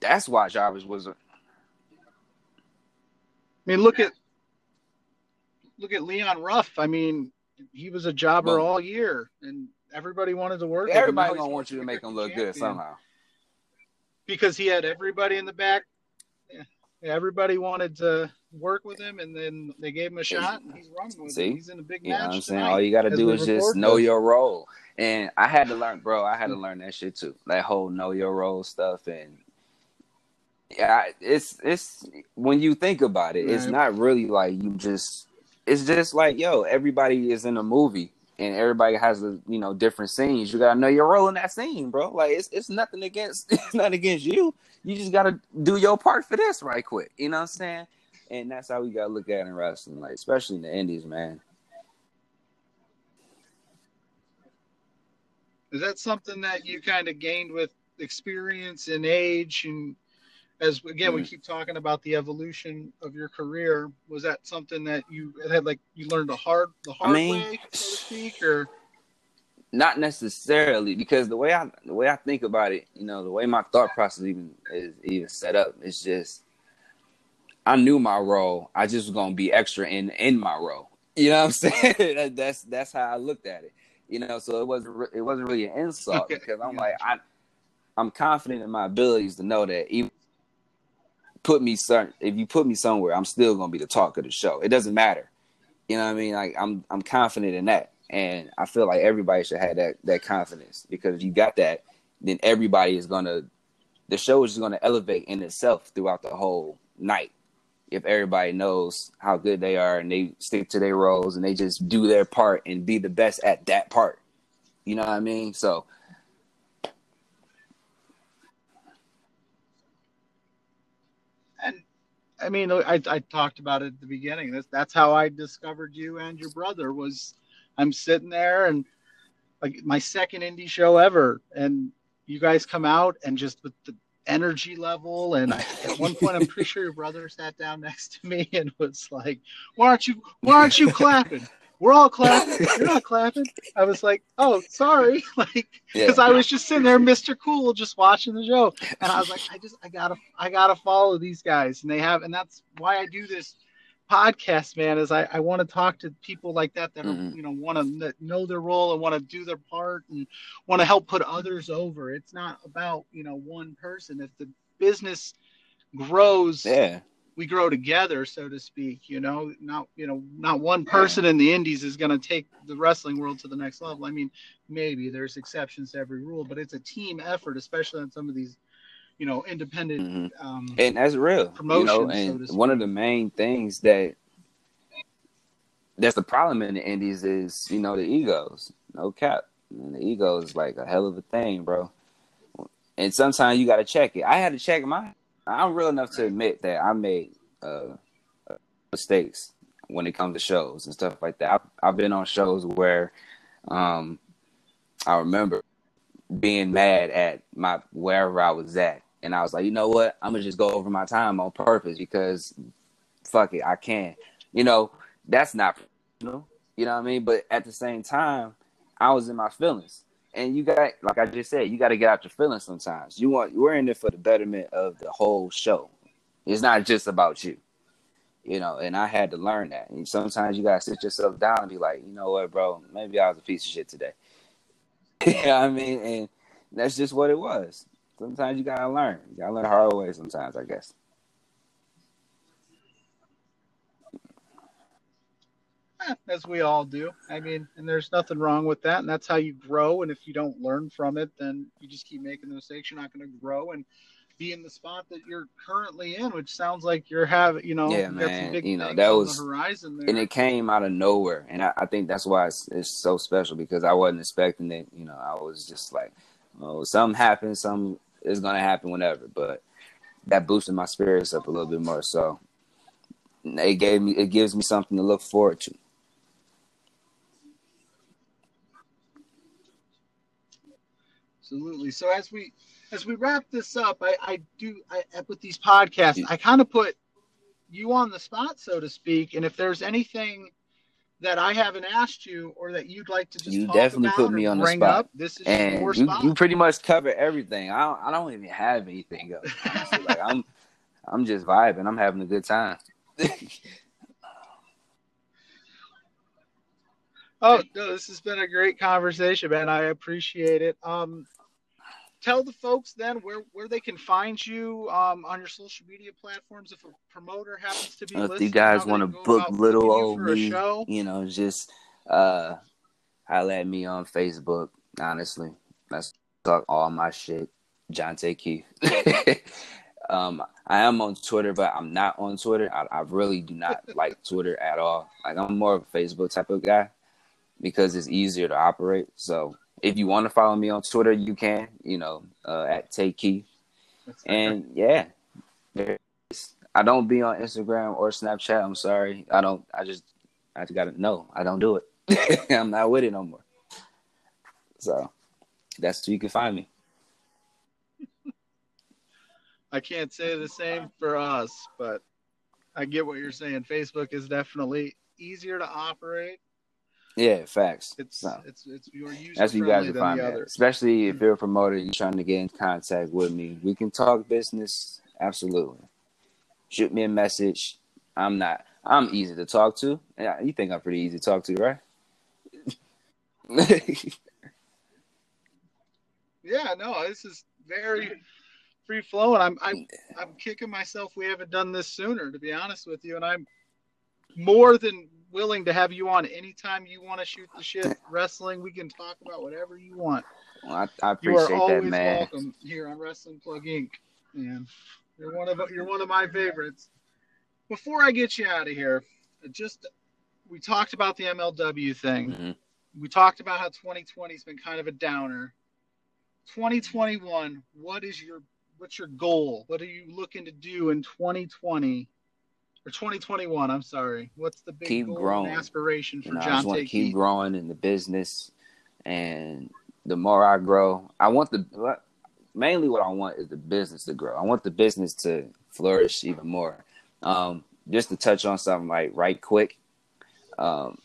that's why jobbers was. A... I mean, look at look at Leon Ruff. I mean, he was a jobber well, all year, and Everybody wanted to work. Everybody gonna want you to make him look champion. good somehow. Because he had everybody in the back. Everybody wanted to work with him, and then they gave him a shot, and he's running with See? Him. He's in a big you match. Know what I'm saying all you got to do is just know your role, and I had to learn, bro. I had to learn that shit too. That whole know your role stuff, and yeah, it's it's when you think about it, right. it's not really like you just. It's just like yo, everybody is in a movie and everybody has a you know different scenes. You gotta know your role in that scene, bro. Like it's it's nothing against it's not against you. You just gotta do your part for this right quick. You know what I'm saying? And that's how we gotta look at it in wrestling, like especially in the indies, man. Is that something that you kind of gained with experience and age and as again mm-hmm. we keep talking about the evolution of your career was that something that you had like you learned the hard the hard I mean, way so to speak or not necessarily because the way I the way I think about it, you know, the way my thought process even is even set up, it's just I knew my role. I just was gonna be extra in in my role. You know what I'm saying? that, that's that's how I looked at it. You know, so it wasn't it wasn't really an insult okay. because I'm like I I'm confident in my abilities to know that even put me certain if you put me somewhere, I'm still gonna be the talk of the show. It doesn't matter. You know what I mean? Like I'm I'm confident in that. And I feel like everybody should have that that confidence because if you got that, then everybody is gonna the show is just gonna elevate in itself throughout the whole night. If everybody knows how good they are and they stick to their roles and they just do their part and be the best at that part. You know what I mean? So I mean, I, I talked about it at the beginning. That's that's how I discovered you and your brother. Was I'm sitting there and like my second indie show ever, and you guys come out and just with the energy level. And I, at one point, I'm pretty sure your brother sat down next to me and was like, "Why aren't you? Why aren't you clapping? We're all clapping. You're not clapping. I was like, oh, sorry, like because yeah. I was just sitting there, Mr. Cool, just watching the show, and I was like, I just, I gotta, I gotta follow these guys, and they have, and that's why I do this podcast, man. Is I, I want to talk to people like that that mm-hmm. are, you know, want to know their role and want to do their part and want to help put others over. It's not about you know one person. If the business grows, yeah we grow together, so to speak. You know, not you know, not one person in the Indies is going to take the wrestling world to the next level. I mean, maybe there's exceptions to every rule, but it's a team effort, especially on some of these, you know, independent. Mm-hmm. Um, and that's real. Promotions, you know, and so one of the main things that that's the problem in the Indies is you know the egos. No cap, and the ego is like a hell of a thing, bro. And sometimes you got to check it. I had to check mine I'm real enough to admit that I made uh, mistakes when it comes to shows and stuff like that. I've, I've been on shows where um, I remember being mad at my wherever I was at, and I was like, you know what? I'm gonna just go over my time on purpose because fuck it, I can. You know, that's not, you know, you know what I mean. But at the same time, I was in my feelings and you got like I just said, you got to get out your feelings sometimes. You want we're in there for the betterment of the whole show. It's not just about you, you know. And I had to learn that. And sometimes you gotta sit yourself down and be like, you know what, bro? Maybe I was a piece of shit today. know I mean? And that's just what it was. Sometimes you gotta learn. You gotta learn the hard way. Sometimes, I guess. as we all do. I mean, and there's nothing wrong with that, and that's how you grow. And if you don't learn from it, then you just keep making the mistakes. You're not going to grow and be in the spot that you're currently in, which sounds like you're having, you know, yeah, man. you know, that was horizon there. and it came out of nowhere, and I, I think that's why it's, it's, so special because I wasn't expecting it. You know, I was just like, oh, something happened, something is going to happen, whenever. But that boosted my spirits up a little bit more. So it gave me, it gives me something to look forward to. Absolutely. So as we as we wrap this up, I, I do I, with these podcasts, I kind of put you on the spot, so to speak. And if there's anything that I haven't asked you or that you'd like to just you definitely put me on the spot. Up, this is and your you, spot. you pretty much cover everything. I don't, I don't even have anything else. like I'm I'm just vibing. I'm having a good time. oh no, this has been a great conversation, man. I appreciate it. Um, tell the folks then where, where they can find you um, on your social media platforms if a promoter happens to be if you guys want to book little old me you know just uh highlight me on facebook honestly. Let's talk all my shit. Jonte Keith. Um i am on twitter but i'm not on twitter. I, I really do not like twitter at all. Like i'm more of a facebook type of guy because it's easier to operate. So if you want to follow me on Twitter, you can, you know, uh, at Take Keith. And yeah, I don't be on Instagram or Snapchat. I'm sorry. I don't, I just, I just got to know. I don't do it. I'm not with it no more. So that's where you can find me. I can't say the same for us, but I get what you're saying. Facebook is definitely easier to operate yeah, facts. It's no. it's it's your user That's what you guys will find me. Especially if mm-hmm. you're a promoter, you're trying to get in contact with me. We can talk business. Absolutely. Shoot me a message. I'm not. I'm easy to talk to. Yeah, you think I'm pretty easy to talk to, right? yeah. No, this is very free flowing. I'm I'm I'm kicking myself. We haven't done this sooner, to be honest with you, and I'm more than willing to have you on anytime you want to shoot the shit wrestling. We can talk about whatever you want. Well, I, I appreciate you are always that, man. welcome here on Wrestling Plug Inc. And you're one of you're one of my favorites. Before I get you out of here, just we talked about the MLW thing. Mm-hmm. We talked about how 2020 has been kind of a downer. 2021, what is your what's your goal? What are you looking to do in 2020 or 2021. I'm sorry. What's the big keep growing aspiration for you know, John? I just want to keep growing in the business, and the more I grow, I want the mainly what I want is the business to grow. I want the business to flourish even more. Um, just to touch on something like right quick, um,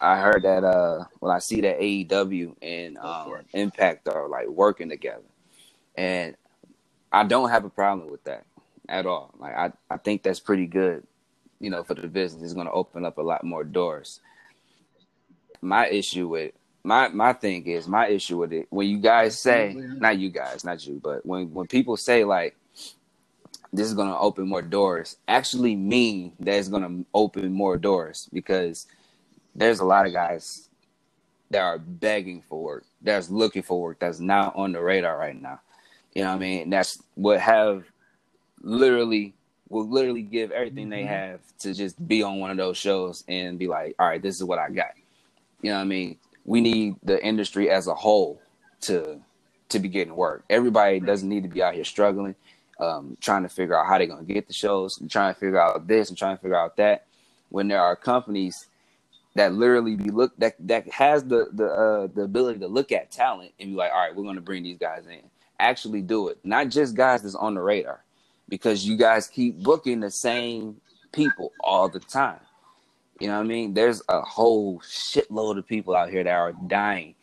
I heard that uh when I see that AEW and um, Impact are like working together, and I don't have a problem with that at all. Like I, I think that's pretty good, you know, for the business. is going to open up a lot more doors. My issue with my my thing is my issue with it when you guys say not you guys, not you, but when when people say like this is going to open more doors, actually mean that it's going to open more doors because there's a lot of guys that are begging for work, that's looking for work, that's not on the radar right now. You know what I mean? That's what have literally will literally give everything mm-hmm. they have to just be on one of those shows and be like, all right, this is what I got. You know what I mean? We need the industry as a whole to to be getting work. Everybody doesn't need to be out here struggling, um, trying to figure out how they're gonna get the shows and trying to figure out this and trying to figure out that. When there are companies that literally be look that that has the the uh, the ability to look at talent and be like, all right, we're gonna bring these guys in. Actually do it, not just guys that's on the radar, because you guys keep booking the same people all the time. You know what I mean? There's a whole shitload of people out here that are dying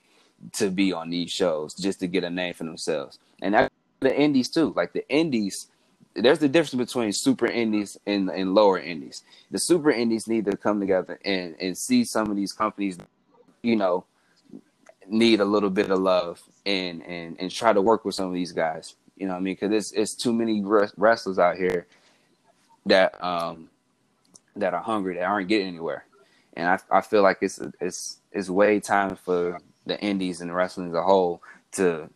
to be on these shows just to get a name for themselves, and that the indies too. Like the indies there's the difference between super indies and, and lower indies. The super indies need to come together and, and see some of these companies, you know, need a little bit of love and, and, and try to work with some of these guys. You know what I mean? Because it's, it's too many wrestlers out here that um that are hungry that aren't getting anywhere. And I, I feel like it's it's it's way time for the indies and wrestling as a whole to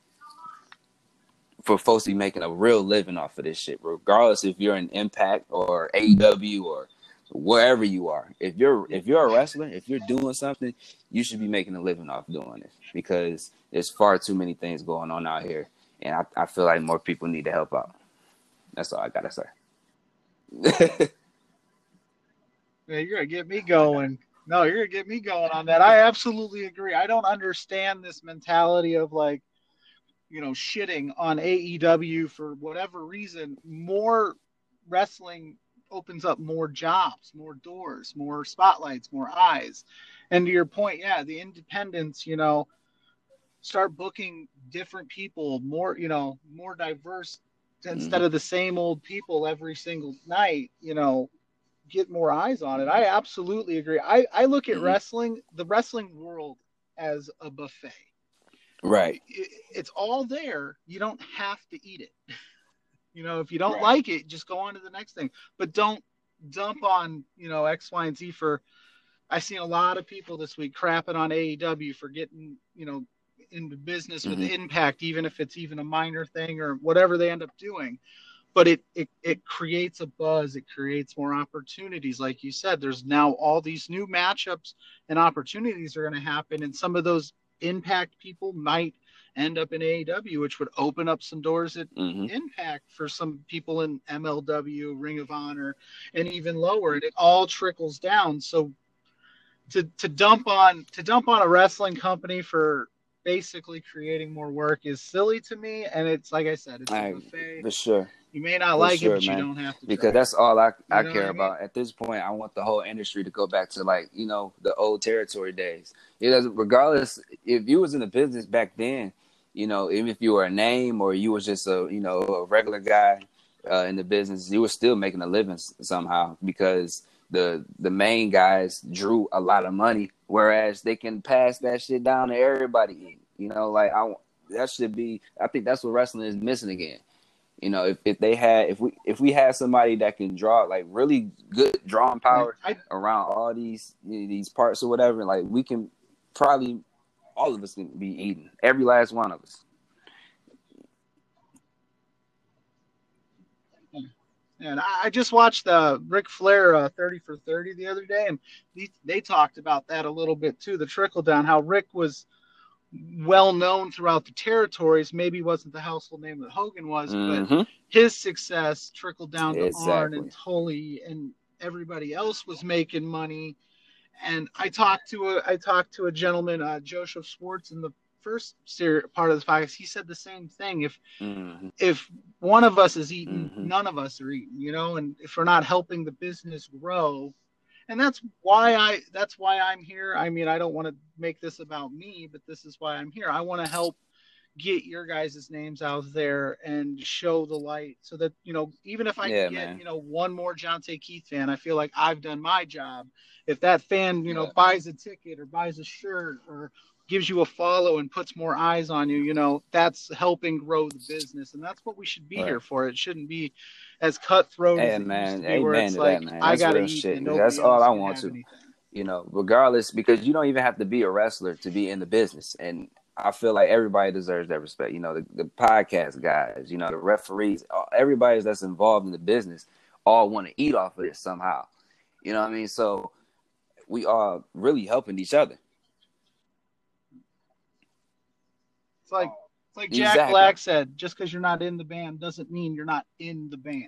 for folks to be making a real living off of this shit, regardless if you're an Impact or AEW or wherever you are. If you're if you're a wrestler, if you're doing something, you should be making a living off doing it because there's far too many things going on out here, and I, I feel like more people need to help out. That's all I gotta say. Man, you're gonna get me going. No, you're gonna get me going on that. I absolutely agree. I don't understand this mentality of like you know, shitting on AEW for whatever reason, more wrestling opens up more jobs, more doors, more spotlights, more eyes. And to your point, yeah, the independents, you know, start booking different people, more, you know, more diverse mm-hmm. instead of the same old people every single night, you know, get more eyes on it. I absolutely agree. I, I look at mm-hmm. wrestling, the wrestling world as a buffet. Right. It's all there. You don't have to eat it. You know, if you don't right. like it, just go on to the next thing. But don't dump on, you know, X, Y, and Z for I've seen a lot of people this week crapping on AEW for getting, you know, into business with mm-hmm. impact, even if it's even a minor thing or whatever they end up doing. But it, it it creates a buzz, it creates more opportunities. Like you said, there's now all these new matchups and opportunities are going to happen. And some of those Impact people might end up in AEW, which would open up some doors at mm-hmm. Impact for some people in MLW, Ring of Honor, and even lower. And it all trickles down. So to to dump on to dump on a wrestling company for basically creating more work is silly to me. And it's like I said, it's a buffet. For sure. You may not for like sure, it, but man. you don't have to. Because try. that's all I, I you know care I mean? about. At this point, I want the whole industry to go back to like, you know, the old territory days. It doesn't regardless if you was in the business back then, you know, even if you were a name or you was just a, you know, a regular guy uh, in the business, you were still making a living somehow because the the main guys drew a lot of money, whereas they can pass that shit down to everybody. You know, like I that should be. I think that's what wrestling is missing again. You know, if, if they had if we if we had somebody that can draw like really good drawing power I, around all these these parts or whatever, like we can probably all of us can be eating every last one of us. And I just watched the Ric Flair uh, 30 for 30 the other day, and they, they talked about that a little bit too. The trickle down, how Ric was well known throughout the territories. Maybe wasn't the household name that Hogan was, mm-hmm. but his success trickled down to exactly. Arn and Tully, and everybody else was making money. And I talked to a I talked to a gentleman, uh, Joseph Schwartz, in the first ser- part of the podcast. He said the same thing. If mm-hmm. if one of us is eating, mm-hmm. none of us are eating. You know, and if we're not helping the business grow, and that's why I that's why I'm here. I mean, I don't want to make this about me, but this is why I'm here. I want to help get your guys' names out there and show the light so that you know even if i yeah, get man. you know one more jonte keith fan i feel like i've done my job if that fan you know buys a ticket or buys a shirt or gives you a follow and puts more eyes on you you know that's helping grow the business and that's what we should be right. here for it shouldn't be as cutthroat as man amen to like, that man that's I gotta real shit that's all i want to anything. you know regardless because you don't even have to be a wrestler to be in the business and I feel like everybody deserves that respect. You know, the, the podcast guys, you know, the referees, everybody that's involved in the business all want to eat off of this somehow. You know what I mean? So we are really helping each other. Like it's like Jack exactly. Black said, just because you're not in the band doesn't mean you're not in the band.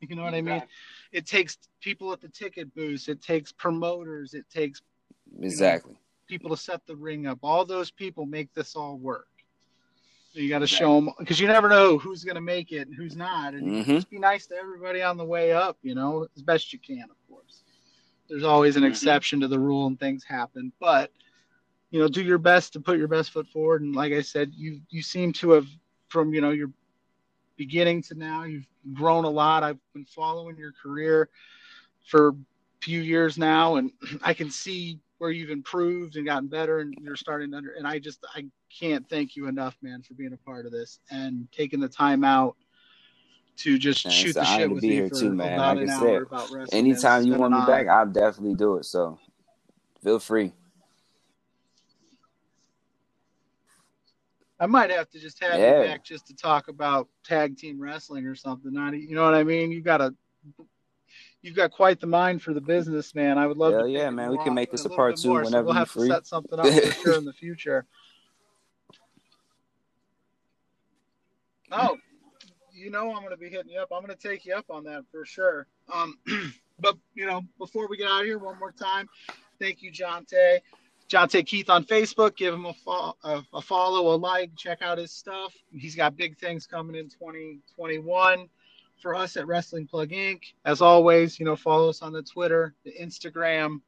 You know what exactly. I mean? It takes people at the ticket booths, it takes promoters, it takes exactly. Know, people to set the ring up. All those people make this all work. So you got to show them because you never know who's going to make it and who's not. And mm-hmm. just be nice to everybody on the way up, you know, as best you can, of course. There's always an mm-hmm. exception to the rule and things happen, but you know, do your best to put your best foot forward. And like I said, you you seem to have from you know your beginning to now, you've grown a lot. I've been following your career for a few years now, and I can see where you've improved and gotten better and you're starting to under and I just I can't thank you enough, man, for being a part of this and taking the time out to just man, shoot the shit with me here too, man. Like I said, anytime you want me back, I'll definitely do it. So feel free. I might have to just have yeah. you back just to talk about tag team wrestling or something. Not, you know what I mean? You've got a, you've got quite the mind for the business, man. I would love Hell to. Yeah, man. We can make this a part two more, whenever so we'll have free. to set something up for sure in the future. Oh, you know I'm going to be hitting you up. I'm going to take you up on that for sure. Um, but you know, before we get out of here, one more time, thank you, Jonte. Jonte Keith on Facebook. Give him a, fo- a, a follow, a like, check out his stuff. He's got big things coming in 2021 for us at Wrestling Plug Inc. As always, you know, follow us on the Twitter, the Instagram.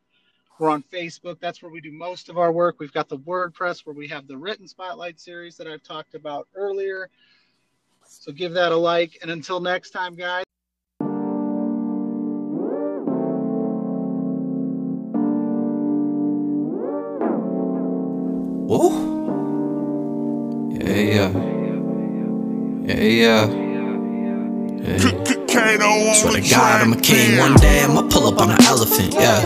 We're on Facebook. That's where we do most of our work. We've got the WordPress where we have the written spotlight series that I've talked about earlier. So give that a like. And until next time, guys. Yeah. Yeah. Swear to God, I'm a king. One day I'ma pull up on an elephant, yeah.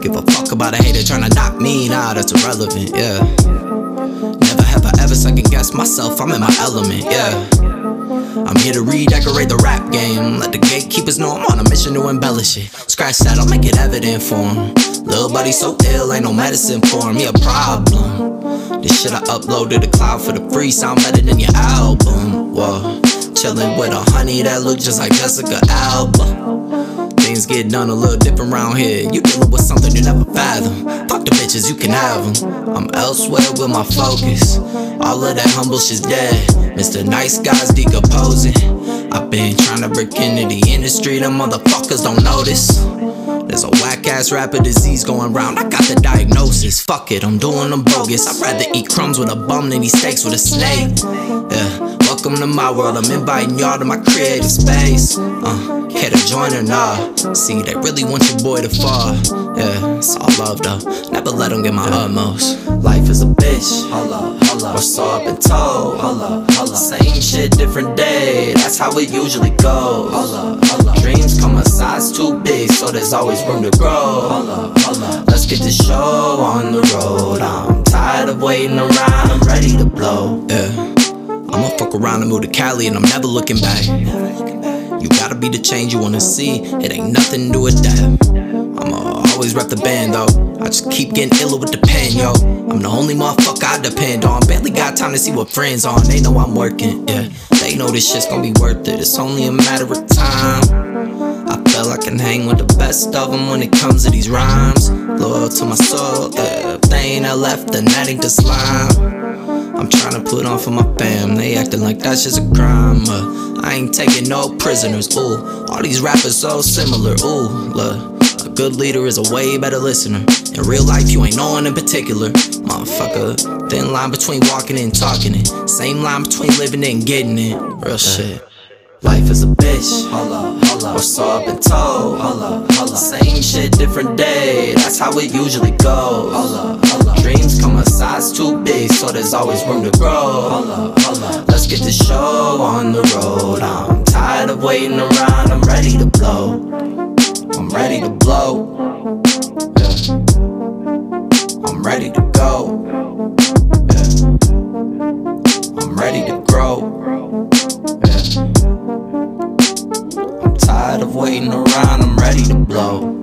Give a fuck about a hater trying to knock me, nah, that's irrelevant, yeah. Never have I ever second guess myself, I'm in my element, yeah. I'm here to redecorate the rap game. Let the gatekeepers know I'm on a mission to embellish it. Scratch that, I'll make it evident for him. Little buddy so ill, ain't no medicine for him, he a problem. This shit I uploaded to the cloud for the free, sound better than your album. Whoa. Chillin' with a honey that look just like Jessica Alba. Things get done a little different around here. You dealing with something you never fathom. Fuck the bitches, you can have them. I'm elsewhere with my focus. All of that humble shit's dead. Mr. Nice Guys decomposing. I've been trying to break into the industry, them motherfuckers don't notice. There's a whack ass rapper disease going round. I got the diagnosis. Fuck it, I'm doing them bogus. I'd rather eat crumbs with a bum than eat steaks with a snake. Yeah, welcome to my world. I'm inviting y'all to my creative space. Uh, care to join or not? See, they really want your boy to fall. Yeah, it's all love though. Never let them get my utmost. Life is a bitch. Holla, holla. Or so I've been told. Holla, holla. Same shit, different day. That's how it usually goes. Holla, holla. Dreams come a size too big, so there's always room to grow. Holla, holla. Let's get this show on the road. I'm tired of waiting around, I'm ready to blow. Yeah. I'ma fuck around and move to Cali and I'm never looking back. You gotta be the change you wanna see, it ain't nothing to adapt. I'ma always rep the band though. I just keep getting iller with the pen, yo. I'm the only motherfucker I depend on. Barely got time to see what friends on. They know I'm working, yeah. They know this shit's gonna be worth it. It's only a matter of time. I feel I can hang with the best of them when it comes to these rhymes. Loyal to my soul, yeah. If they ain't left, then that ain't the slime. I'm trying to put on for my fam, they acting like that's just a crime. Uh, I ain't taking no prisoners, ooh. All these rappers so similar, ooh. Look. A good leader is a way better listener. In real life, you ain't no one in particular. Motherfucker, thin line between walking and talking it. Same line between living and getting it. Real shit. Life is a bitch. Holla, holla. Or so I've been told. Holla, holla. Same shit, different day. That's how it usually goes. Holla, holla. Dreams come a size too big, so there's always room to grow. Holla, holla. Let's get this show on the road. I'm tired of waiting around. I'm ready to blow. I'm ready to blow. Yeah. I'm ready to go. Yeah. I'm ready to grow. Tired of waiting around, I'm ready to blow.